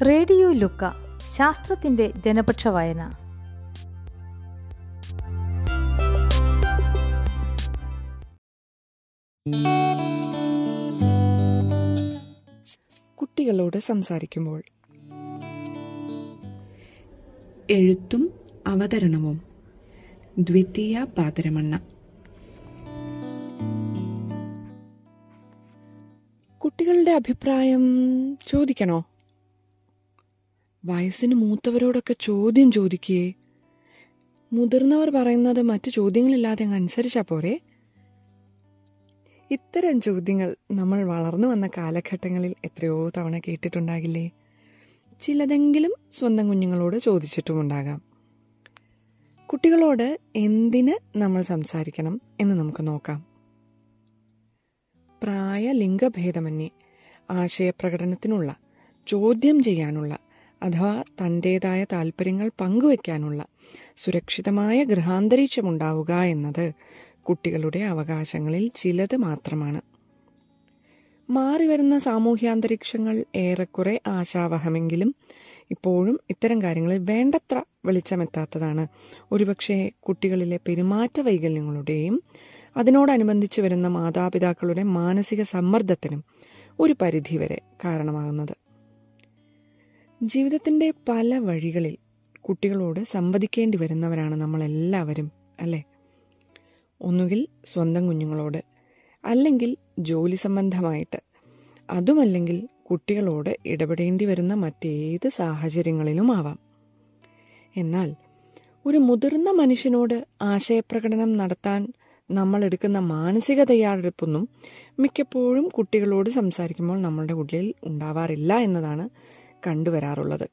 Radio ലുക്ക ശാസ്ത്രത്തിന്റെ ജനപക്ഷ വായന. കുട്ടികളോട് സംസാരിക്കുമ്പോൾ. എഴുത്തും അവതരണവും. ദ്വിതീയ പാതരമണ്ണ കുട്ടികളുടെ അഭിപ്രായം ചോദിക്കണോ? വയസ്സിന് മൂത്തവരോടൊക്കെ ചോദ്യം ചോദിക്കുകയെ മുതിർന്നവർ പറയുന്നത് മറ്റു ചോദ്യങ്ങളില്ലാതെ അങ്ങ് അനുസരിച്ചാ പോരെ? ഇത്തരം ചോദ്യങ്ങൾ നമ്മൾ വളർന്നു വന്ന കാലഘട്ടങ്ങളിൽ എത്രയോ തവണ കേട്ടിട്ടുണ്ടാകില്ലേ? ചിലതെങ്കിലും സ്വന്തം കുഞ്ഞുങ്ങളോട് ചോദിച്ചിട്ടുമുണ്ടാകാം. കുട്ടികളോട് എന്തിന് നമ്മൾ സംസാരിക്കണം എന്ന് നമുക്ക് നോക്കാം. പ്രായ ലിംഗഭേദമന്യേ ആശയപ്രകടനത്തിനുള്ള ചോദ്യം ചെയ്യാനുള്ള അഥവാ തന്റെതായ താല്പര്യങ്ങൾ പങ്കുവയ്ക്കാനുള്ള സുരക്ഷിതമായ ഗൃഹാന്തരീക്ഷമുണ്ടാവുക എന്നത് കുട്ടികളുടെ അവകാശങ്ങളിൽ ചിലത് മാത്രമാണ്. മാറിവരുന്ന സാമൂഹ്യാന്തരീക്ഷങ്ങൾ ഏറെക്കുറെ ആശാവഹമെങ്കിലും ഇപ്പോഴും ഇത്തരം കാര്യങ്ങളിൽ വേണ്ടത്ര വെളിച്ചമെത്താത്തതാണ്. ഒരുപക്ഷെ കുട്ടികളിലെ പെരുമാറ്റ വൈകല്യങ്ങളുടെയും അതിനോടനുബന്ധിച്ച് വരുന്ന മാതാപിതാക്കളുടെ മാനസിക സമ്മർദ്ദത്തിനും ഒരു പരിധിവരെ കാരണമാകുന്നത്. ജീവിതത്തിന്റെ പല വഴികളിൽ കുട്ടികളോട് സംവദിക്കേണ്ടി വരുന്നവരാണ് നമ്മളെല്ലാവരും അല്ലേ? ഒന്നുകിൽ സ്വന്തം കുഞ്ഞുങ്ങളോട് അല്ലെങ്കിൽ ജോലി സംബന്ധമായിട്ട്. അതുമല്ലെങ്കിൽ കുട്ടികളോട് ഇടപെടേണ്ടി വരുന്ന മറ്റേത് സാഹചര്യങ്ങളിലും ആവാം. എന്നാൽ ഒരു മുതിർന്ന മനുഷ്യനോട് ആശയപ്രകടനം നടത്താൻ നമ്മൾ എടുക്കുന്ന മാനസിക തയ്യാറെടുപ്പൊന്നും മിക്കപ്പോഴും കുട്ടികളോട് സംസാരിക്കുമ്പോൾ നമ്മളുടെ ഉള്ളിൽ ഉണ്ടാവാറില്ല എന്നതാണ് കണ്ടുവരാറുള്ളത്.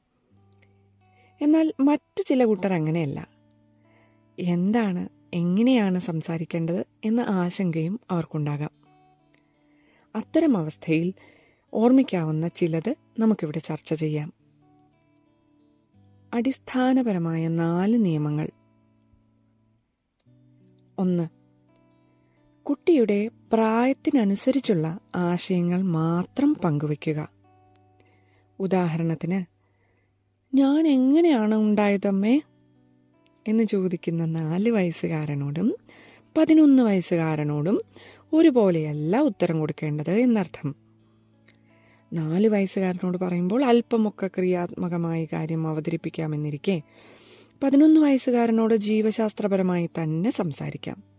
എന്നാൽ മറ്റു ചില കൂട്ടർ അങ്ങനെയല്ല. എന്താണ് എങ്ങനെയാണ് സംസാരിക്കേണ്ടത് എന്ന ആശങ്കയും അവർക്കുണ്ടാകാം. അത്തരം അവസ്ഥയിൽ ഓർമ്മിക്കാവുന്ന ചിലത് നമുക്കിവിടെ ചർച്ച ചെയ്യാം. അടിസ്ഥാനപരമായ നാല് നിയമങ്ങൾ. ഒന്ന് കുട്ടിയുടെ പ്രായത്തിനനുസരിച്ചുള്ള ആശയങ്ങൾ മാത്രം പങ്കുവയ്ക്കുക. ഉദാഹരണത്തിന് ഞാൻ എങ്ങനെയാണ് ഉണ്ടായതമ്മേ? എന്ന് ചോദിക്കുന്ന നാല് വയസ്സുകാരനോടും പതിനൊന്ന് വയസ്സുകാരനോടും ഒരുപോലെയല്ല ഉത്തരം കൊടുക്കേണ്ടത് എന്നർത്ഥം. നാല് വയസ്സുകാരനോട് പറയുമ്പോൾ അല്പമൊക്കെ ക്രിയാത്മകമായി കാര്യം അവതരിപ്പിക്കാമെന്നിരിക്കെ പതിനൊന്ന് വയസ്സുകാരനോട് ജീവശാസ്ത്രപരമായി തന്നെ സംസാരിക്കാം.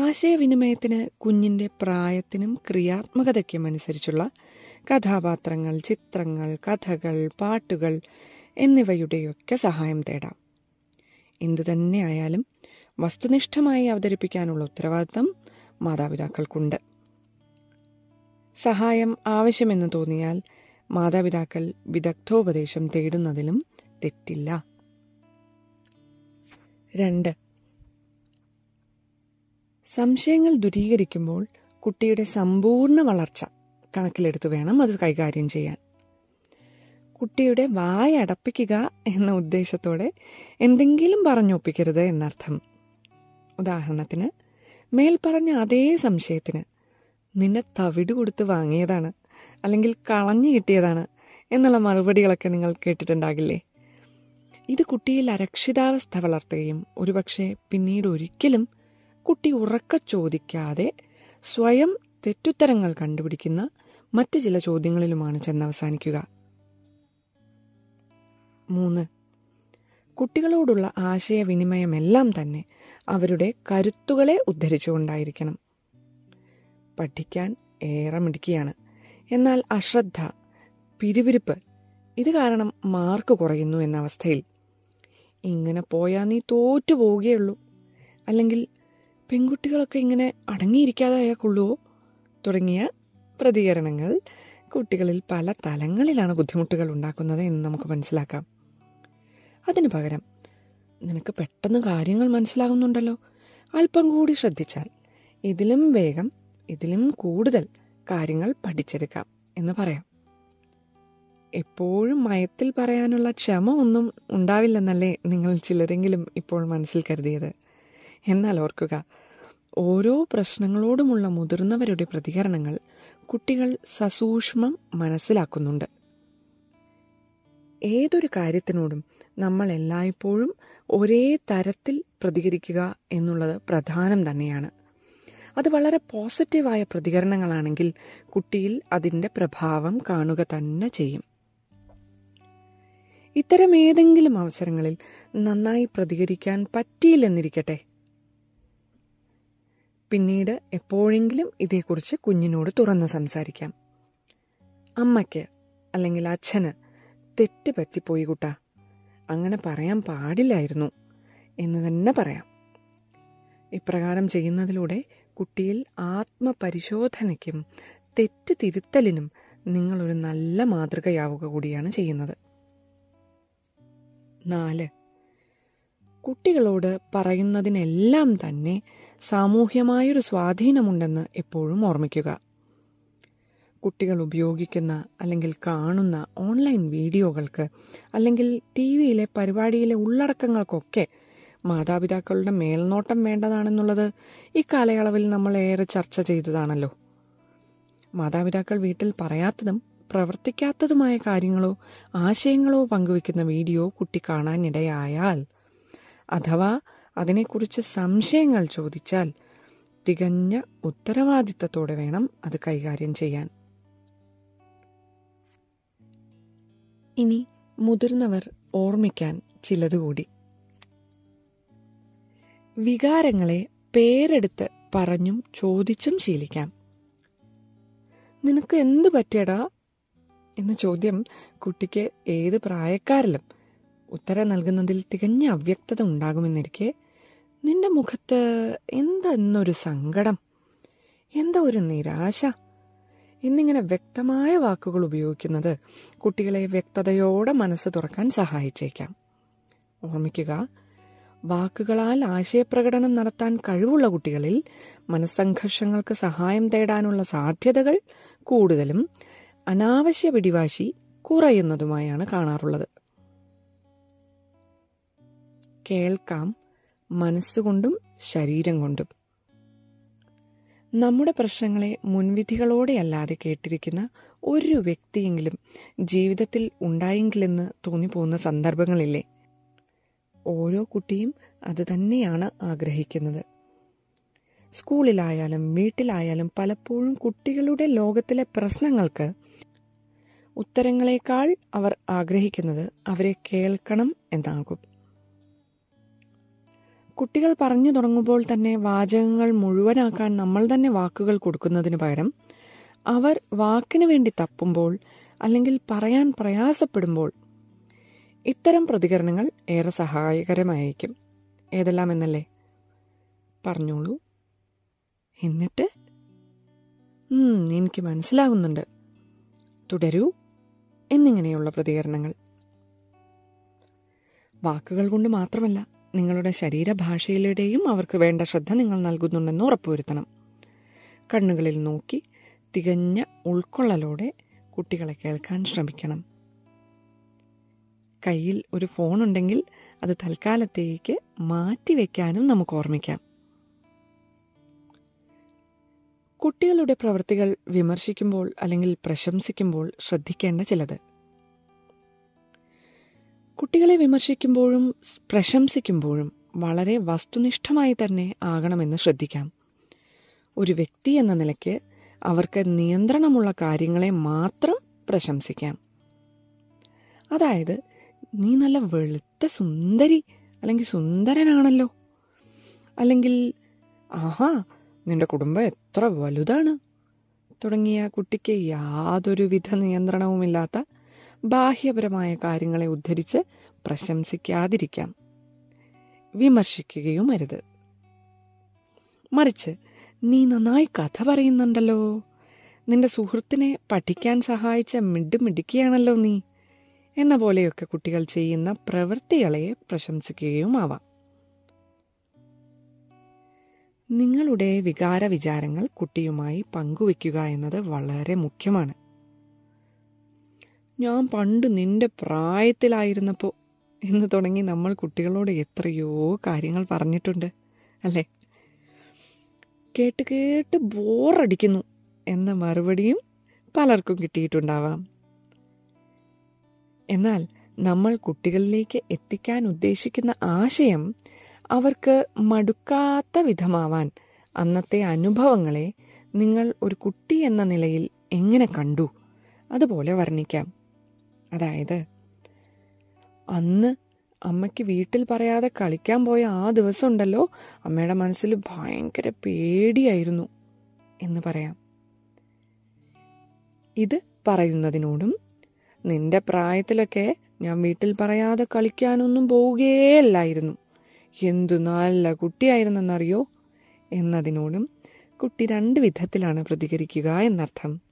ആശയവിനിമയത്തിന് കുഞ്ഞിന്റെ പ്രായത്തിനും ക്രിയാത്മകതയ്ക്കും അനുസരിച്ചുള്ള കഥാപാത്രങ്ങൾ ചിത്രങ്ങൾ കഥകൾ പാട്ടുകൾ എന്നിവയുടെയൊക്കെ സഹായം തേടാം. എന്തു തന്നെ ആയാലും വസ്തുനിഷ്ഠമായി അവതരിപ്പിക്കാനുള്ള ഉത്തരവാദിത്തം മാതാപിതാക്കൾക്കുണ്ട്. സഹായം ആവശ്യമെന്ന് തോന്നിയാൽ മാതാപിതാക്കൾ വിദഗ്ധോപദേശം തേടുന്നതിലും തെറ്റില്ല. രണ്ട് സംശയങ്ങൾ ദുരീകരിക്കുമ്പോൾ കുട്ടിയുടെ സമ്പൂർണ വളർച്ച കണക്കിലെടുത്ത് വേണം അത് കൈകാര്യം ചെയ്യാൻ. കുട്ടിയുടെ വായ അടപ്പിക്കുക എന്ന ഉദ്ദേശത്തോടെ എന്തെങ്കിലും പറഞ്ഞൊപ്പിക്കരുത് എന്നർത്ഥം. ഉദാഹരണത്തിന് മേൽപ്പറഞ്ഞ അതേ സംശയത്തിന് നിന്നെ തവിട് കൊടുത്ത് വാങ്ങിയതാണ് അല്ലെങ്കിൽ കളഞ്ഞു കിട്ടിയതാണ് എന്നുള്ള മറുപടികളൊക്കെ നിങ്ങൾ കേട്ടിട്ടുണ്ടാകില്ലേ? ഇത് കുട്ടിയിൽ അരക്ഷിതാവസ്ഥ വളർത്തുകയും ഒരുപക്ഷെ പിന്നീട് ഒരിക്കലും കുട്ടി ഉറക്ക ചോദിക്കാതെ സ്വയം തെറ്റുത്തരങ്ങൾ കണ്ടുപിടിക്കുന്ന മറ്റ് ചില ചോദ്യങ്ങളിലുമാണ് ചെന്നവസാനിക്കുക. മൂന്ന്. കുട്ടികളോടുള്ള ആശയവിനിമയമെല്ലാം തന്നെ അവരുടെ കരുത്തുകളെ ഉദ്ധരിച്ചുകൊണ്ടായിരിക്കണം. പഠിക്കാൻ ഏറെ മിടുക്കിയാണ്. എന്നാൽ അശ്രദ്ധ പിരിവിരിപ്പ് ഇത് കാരണം മാർക്ക് കുറയുന്നു എന്ന അവസ്ഥയിൽ ഇങ്ങനെ പോയാൽ നീ തോറ്റു പോവുകയുള്ളൂ അല്ലെങ്കിൽ പെൺകുട്ടികളൊക്കെ ഇങ്ങനെ അടങ്ങിയിരിക്കാതെ കൊള്ളുവോ തുടങ്ങിയ പ്രതികരണങ്ങൾ കുട്ടികളിൽ പല തലങ്ങളിലാണ് ബുദ്ധിമുട്ടുകൾ ഉണ്ടാക്കുന്നത് എന്ന് നമുക്ക് മനസ്സിലാക്കാം. അതിനു പകരം നിനക്ക് പെട്ടെന്ന് കാര്യങ്ങൾ മനസ്സിലാകുന്നുണ്ടല്ലോ. അല്പം കൂടി ശ്രദ്ധിച്ചാൽ ഇതിലും വേഗം ഇതിലും കൂടുതൽ കാര്യങ്ങൾ പഠിച്ചെടുക്കാം എന്ന് പറയാം. എപ്പോഴും മയത്തിൽ പറയാനുള്ള ക്ഷമ ഒന്നും ഉണ്ടാവില്ലെന്നല്ലേ നിങ്ങൾ ചിലരെങ്കിലും ഇപ്പോൾ മനസ്സിൽ കരുതിയത്. എന്നാൽ ഓർക്കുക. ഓരോ പ്രശ്നങ്ങളോടുമുള്ള മുതിർന്നവരുടെ പ്രതികരണങ്ങൾ കുട്ടികൾ സസൂക്ഷ്മം മനസ്സിലാക്കുന്നുണ്ട്. ഏതൊരു കാര്യത്തിനോടും നമ്മൾ എല്ലായ്പ്പോഴും ഒരേ തരത്തിൽ പ്രതികരിക്കുക എന്നുള്ളത് പ്രധാനം തന്നെയാണ്. അത് വളരെ പോസിറ്റീവായ പ്രതികരണങ്ങളാണെങ്കിൽ കുട്ടിയിൽ അതിന്റെ പ്രഭാവം കാണുക തന്നെ ചെയ്യും. ഇത്തരം ഏതെങ്കിലും അവസരങ്ങളിൽ നന്നായി പ്രതികരിക്കാൻ പറ്റിയില്ലെന്നിരിക്കട്ടെ. പിന്നീട് എപ്പോഴെങ്കിലും ഇതേക്കുറിച്ച് കുഞ്ഞിനോട് തുറന്ന് സംസാരിക്കാം. അമ്മയ്ക്ക് അല്ലെങ്കിൽ അച്ഛന് തെറ്റ് പറ്റിപ്പോയി കുട്ടാ. അങ്ങനെ പറയാൻ പാടില്ലായിരുന്നു എന്ന് തന്നെ പറയാം. ഇപ്രകാരം ചെയ്യുന്നതിലൂടെ കുട്ടിയിൽ ആത്മപരിശോധനയ്ക്കും തെറ്റ് തിരുത്തലിനും നിങ്ങളൊരു നല്ല മാതൃകയാവുക കൂടിയാണ് ചെയ്യുന്നത്. നാല് കുട്ടികളോട് പറയുന്നതിനെല്ലാം തന്നെ സാമൂഹ്യമായൊരു സ്വാധീനമുണ്ടെന്ന് എപ്പോഴും ഓർമ്മിക്കുക. കുട്ടികൾ ഉപയോഗിക്കുന്ന അല്ലെങ്കിൽ കാണുന്ന ഓൺലൈൻ വീഡിയോകൾക്ക് അല്ലെങ്കിൽ ടി വിയിലെ പരിപാടിയിലെ ഉള്ളടക്കങ്ങൾക്കൊക്കെ മാതാപിതാക്കളുടെ മേൽനോട്ടം വേണ്ടതാണെന്നുള്ളത് ഈ കാലയളവിൽ നമ്മൾ ഏറെ ചർച്ച ചെയ്തതാണല്ലോ. മാതാപിതാക്കൾ വീട്ടിൽ പറയാത്തതും പ്രവർത്തിക്കാത്തതുമായ കാര്യങ്ങളോ ആശയങ്ങളോ പങ്കുവെക്കുന്ന വീഡിയോ കുട്ടി കാണാനിടയായാൽ അഥവാ അതിനെക്കുറിച്ച് സംശയങ്ങൾ ചോദിച്ചാൽ തികഞ്ഞ ഉത്തരവാദിത്തത്തോടെ വേണം അത് കൈകാര്യം ചെയ്യാൻ. ഇനി മുതിർന്നവർ ഓർമ്മിക്കാൻ ചിലതുകൂടി. വികാരങ്ങളെ പേരെടുത്ത് പറഞ്ഞും ചോദിച്ചും ശീലിക്കാം. നിനക്ക് എന്തു പറ്റിയടാ? എന്ന ചോദ്യം കുട്ടിക്ക് ഏത് പ്രായക്കാരിലും ഉത്തരം നൽകുന്നതിൽ തികഞ്ഞ അവ്യക്തത ഉണ്ടാകുമെന്നിരിക്കെ നിന്റെ മുഖത്ത് എന്തെന്നൊരു സങ്കടം? എന്താ ഒരു നിരാശ? എന്നിങ്ങനെ വ്യക്തമായ വാക്കുകൾ ഉപയോഗിക്കുന്നത് കുട്ടികളെ വ്യക്തതയോടെ മനസ്സ് തുറക്കാൻ സഹായിച്ചേക്കാം. ഓർമ്മിക്കുക വാക്കുകളാൽ ആശയപ്രകടനം നടത്താൻ കഴിവുള്ള കുട്ടികളിൽ മനസ്സംഘർഷങ്ങൾക്ക് സഹായം തേടാനുള്ള സാധ്യതകൾ കൂടുതലും അനാവശ്യ പിടിവാശി കുറയുന്നതുമായാണ് കാണാറുള്ളത്. കേൾക്കാം മനസ്സുകൊണ്ടും ശരീരം കൊണ്ടും നമ്മുടെ പ്രശ്നങ്ങളെ മുൻവിധികളോടെയല്ലാതെ കേട്ടിരിക്കുന്ന ഒരു വ്യക്തിയെങ്കിലും ജീവിതത്തിൽ ഉണ്ടായെങ്കിലെന്ന് തോന്നിപ്പോകുന്ന സന്ദർഭങ്ങളില്ലേ? ഓരോ കുട്ടിയും അത് തന്നെയാണ് ആഗ്രഹിക്കുന്നത്. സ്കൂളിലായാലും വീട്ടിലായാലും പലപ്പോഴും കുട്ടികളുടെ ലോകത്തിലെ പ്രശ്നങ്ങൾക്ക് ഉത്തരങ്ങളെക്കാൾ അവർ ആഗ്രഹിക്കുന്നത് അവരെ കേൾക്കണം എന്നാകും. കുട്ടികൾ പറഞ്ഞു തുടങ്ങുമ്പോൾ തന്നെ വാചകങ്ങൾ മുഴുവനാക്കാൻ നമ്മൾ തന്നെ വാക്കുകൾ കൊടുക്കുന്നതിന് പകരം അവർ വാക്കിനു വേണ്ടി തപ്പുമ്പോൾ അല്ലെങ്കിൽ പറയാൻ പ്രയാസപ്പെടുമ്പോൾ ഇത്തരം പ്രതികരണങ്ങൾ ഏറെ സഹായകരമായിരിക്കും. ഏതെല്ലാം എന്നല്ലേ പറഞ്ഞോളൂ. എന്നിട്ട്? എനിക്ക് മനസ്സിലാകുന്നുണ്ട്. തുടരൂ. എന്നിങ്ങനെയുള്ള പ്രതികരണങ്ങൾ. വാക്കുകൾ കൊണ്ട് മാത്രമല്ല നിങ്ങളുടെ ശരീരഭാഷയിലൂടെയും അവർക്ക് വേണ്ട ശ്രദ്ധ നിങ്ങൾ നൽകുന്നുണ്ടെന്ന് ഉറപ്പുവരുത്തണം. കണ്ണുകളിൽ നോക്കി തികഞ്ഞ ഉൾക്കൊള്ളലോടെ കുട്ടികളെ കേൾക്കാൻ ശ്രമിക്കണം. കയ്യിൽ ഒരു ഫോൺ ഉണ്ടെങ്കിൽ അത് തൽക്കാലത്തേക്ക് മാറ്റിവെക്കാനും നമുക്ക് ഓർമ്മിക്കാം. കുട്ടികളുടെ പ്രവൃത്തികൾ വിമർശിക്കുമ്പോൾ അല്ലെങ്കിൽ പ്രശംസിക്കുമ്പോൾ ശ്രദ്ധിക്കേണ്ട ചിലത്. കുട്ടികളെ വിമർശിക്കുമ്പോഴും പ്രശംസിക്കുമ്പോഴും വളരെ വസ്തുനിഷ്ഠമായി തന്നെ ആകണമെന്ന് ശ്രദ്ധിക്കാം. ഒരു വ്യക്തി എന്ന നിലയ്ക്ക് അവർക്ക് നിയന്ത്രണമുള്ള കാര്യങ്ങളെ മാത്രം പ്രശംസിക്കാം. അതായത് നീ നല്ല വെളുത്ത സുന്ദരി അല്ലെങ്കിൽ സുന്ദരനാണല്ലോ. അല്ലെങ്കിൽ ആഹാ നിന്റെ കുടുംബം എത്ര വലുതാണ്. തുടങ്ങിയ കുട്ടിക്ക് യാതൊരുവിധ നിയന്ത്രണവുമില്ലാത്ത ബാഹ്യപരമായ കാര്യങ്ങളെ ഉദ്ധരിച്ച് പ്രശംസിക്കാതിരിക്കാം. വിമർശിക്കുകയും അരുത്. മറിച്ച് നീ നന്നായി കഥ പറയുന്നുണ്ടല്ലോ. നിന്റെ സുഹൃത്തിനെ പഠിക്കാൻ സഹായിച്ച മിഡ് മിടുക്കിയാണല്ലോ നീ. എന്ന പോലെയൊക്കെ കുട്ടികൾ ചെയ്യുന്ന പ്രവൃത്തികളെ പ്രശംസിക്കുകയും ആവാം. നിങ്ങളുടെ വികാര വിചാരങ്ങൾ കുട്ടിയുമായി പങ്കുവെക്കുക എന്നത് വളരെ മുഖ്യമാണ്. ഞാൻ പണ്ട് നിന്റെ പ്രായത്തിലായിരുന്നപ്പോൾ എന്ന് തുടങ്ങി നമ്മൾ കുട്ടികളോട് എത്രയോ കാര്യങ്ങൾ പറഞ്ഞിട്ടുണ്ട് അല്ലേ? കേട്ട് കേട്ട് ബോറടിക്കുന്നു എന്ന മറുപടിയും പലർക്കും കിട്ടിയിട്ടുണ്ടാവാം. എന്നാൽ നമ്മൾ കുട്ടികളിലേക്ക് എത്തിക്കാൻ ഉദ്ദേശിക്കുന്ന ആശയം അവർക്ക് മടുക്കാത്ത വിധമാവാൻ അന്നത്തെ അനുഭവങ്ങളെ നിങ്ങൾ ഒരു കുട്ടി എന്ന നിലയിൽ എങ്ങനെ കണ്ടു? അതുപോലെ വർണിക്കാം. അതായത് അന്ന് അമ്മയ്ക്ക് വീട്ടിൽ പറയാതെ കളിക്കാൻ പോയ ആ ദിവസം ഉണ്ടല്ലോ അമ്മയുടെ മനസ്സിൽ ഭയങ്കര പേടിയായിരുന്നു എന്ന് പറയാം. ഇത് പറയുന്നതിനോടും നിന്റെ പ്രായത്തിലൊക്കെ ഞാൻ വീട്ടിൽ പറയാതെ കളിക്കാനൊന്നും പോവുകയല്ലായിരുന്നു. എന്തു നല്ല കുട്ടിയായിരുന്നെന്നറിയോ? എന്നതിനോടും കുട്ടി രണ്ട് വിധത്തിലാണ് പ്രതികരിക്കുക എന്നർത്ഥം.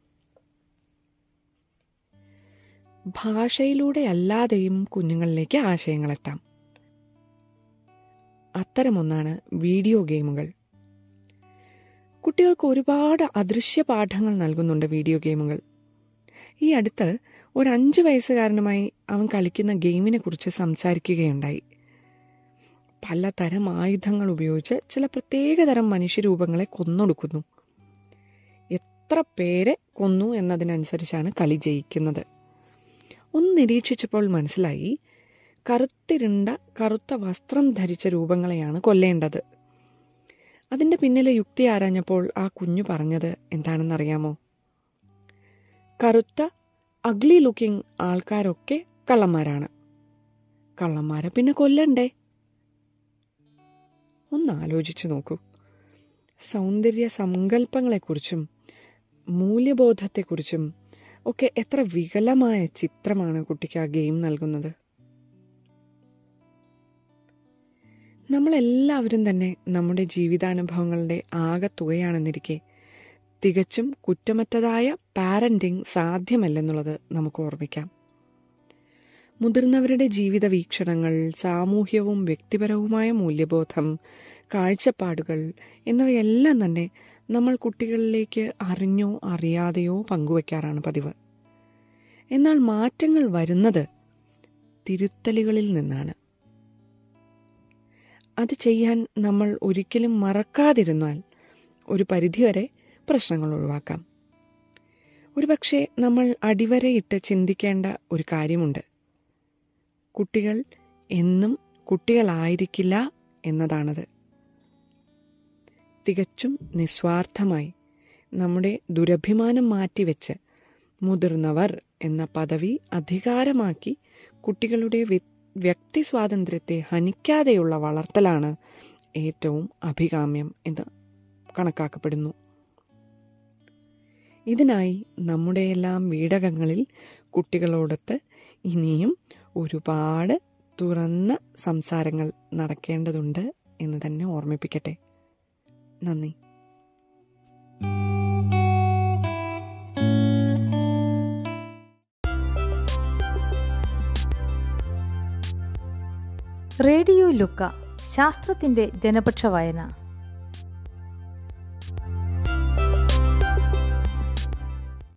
ഭാഷയിലൂടെ അല്ലാതെയും കുഞ്ഞുങ്ങളിലേക്ക് ആശയങ്ങളെത്താം. അത്തരമൊന്നാണ് വീഡിയോ ഗെയിമുകൾ. കുട്ടികൾക്ക് ഒരുപാട് അദൃശ്യ പാഠങ്ങൾ നൽകുന്നുണ്ട് വീഡിയോ ഗെയിമുകൾ. ഈ അടുത്ത് ഒരു അഞ്ച് വയസ്സുകാരനുമായി അവൻ കളിക്കുന്ന ഗെയിമിനെ കുറിച്ച് സംസാരിക്കുകയുണ്ടായി. പലതരം ആയുധങ്ങൾ ഉപയോഗിച്ച് ചില പ്രത്യേകതരം മനുഷ്യരൂപങ്ങളെ കൊന്നൊടുക്കുന്നു. എത്ര പേരെ കൊന്നു എന്നതിനനുസരിച്ചാണ് കളി ജയിക്കുന്നത്. ഒന്ന് നിരീക്ഷിച്ചപ്പോൾ മനസ്സിലായി കറുത്തിരുണ്ട കറുത്ത വസ്ത്രം ധരിച്ച രൂപങ്ങളെയാണ് കൊല്ലേണ്ടത്. അതിന്റെ പിന്നിലെ യുക്തി ആരാഞ്ഞപ്പോൾ ആ കുഞ്ഞു പറഞ്ഞത് എന്താണെന്നറിയാമോ? കറുത്ത അഗ്ലി ലുക്കിംഗ് ആൾക്കാരൊക്കെ കള്ളന്മാരാണ്. കള്ളന്മാരെ പിന്നെ കൊല്ലണ്ടേ? ഒന്ന് ആലോചിച്ചു നോക്കൂ. സൗന്ദര്യ സങ്കല്പങ്ങളെക്കുറിച്ചും മൂല്യബോധത്തെക്കുറിച്ചും ഒക്കെ എത്ര വികലമായ ചിത്രമാണ് കുട്ടിക്ക് ആ ഗെയിം നൽകുന്നത്. നമ്മളെല്ലാവരും തന്നെ നമ്മുടെ ജീവിതാനുഭവങ്ങളുടെ ആകെത്തുകയാണെന്നിരിക്കെ തികച്ചും കുറ്റമറ്റതായ പാരന്റിംഗ് സാധ്യമല്ലെന്നുള്ളത് നമുക്ക് ഓർമ്മിക്കാം. മുതിർന്നവരുടെ ജീവിത വീക്ഷണങ്ങൾ സാമൂഹ്യവും വ്യക്തിപരവുമായ മൂല്യബോധം കാഴ്ചപ്പാടുകൾ എന്നിവയെല്ലാം തന്നെ നമ്മൾ കുട്ടികളിലേക്ക് അറിഞ്ഞോ അറിയാതെയോ പങ്കുവയ്ക്കാറാണ് പതിവ്. എന്നാൽ മാറ്റങ്ങൾ വരുന്നത് തിരുത്തലുകളിൽ നിന്നാണ്. അത് ചെയ്യാൻ നമ്മൾ ഒരിക്കലും മറക്കാതിരുന്നാൽ ഒരു പരിധിവരെ പ്രശ്നങ്ങൾ ഒഴിവാക്കാം. ഒരുപക്ഷെ നമ്മൾ അടിവരയിട്ട് ചിന്തിക്കേണ്ട ഒരു കാര്യമുണ്ട്. കുട്ടികൾ എന്നും കുട്ടികളായിരിക്കില്ല എന്നതാണത്. തികച്ചും നിസ്വാർത്ഥമായി നമ്മുടെ ദുരഭിമാനം മാറ്റിവെച്ച് മുതിർന്നവർ എന്ന പദവി അധികാരമാക്കി കുട്ടികളുടെ വ്യക്തി സ്വാതന്ത്ര്യത്തെ ഹനിക്കാതെയുള്ള വളർത്തലാണ് ഏറ്റവും അഭികാമ്യം എന്ന് കണക്കാക്കപ്പെടുന്നു. ഇതിനായി നമ്മുടെയെല്ലാം വീടകങ്ങളിൽ കുട്ടികളോടൊത്ത് ഇനിയും ഒരുപാട് തുറന്ന സംസാരങ്ങൾ നടക്കേണ്ടതുണ്ട് എന്ന് തന്നെ ഓർമ്മിപ്പിക്കട്ടെ. നന്ദി. റേഡിയോ ലുക്ക ശാസ്ത്രത്തിന്റെ ജനപക്ഷ വായന.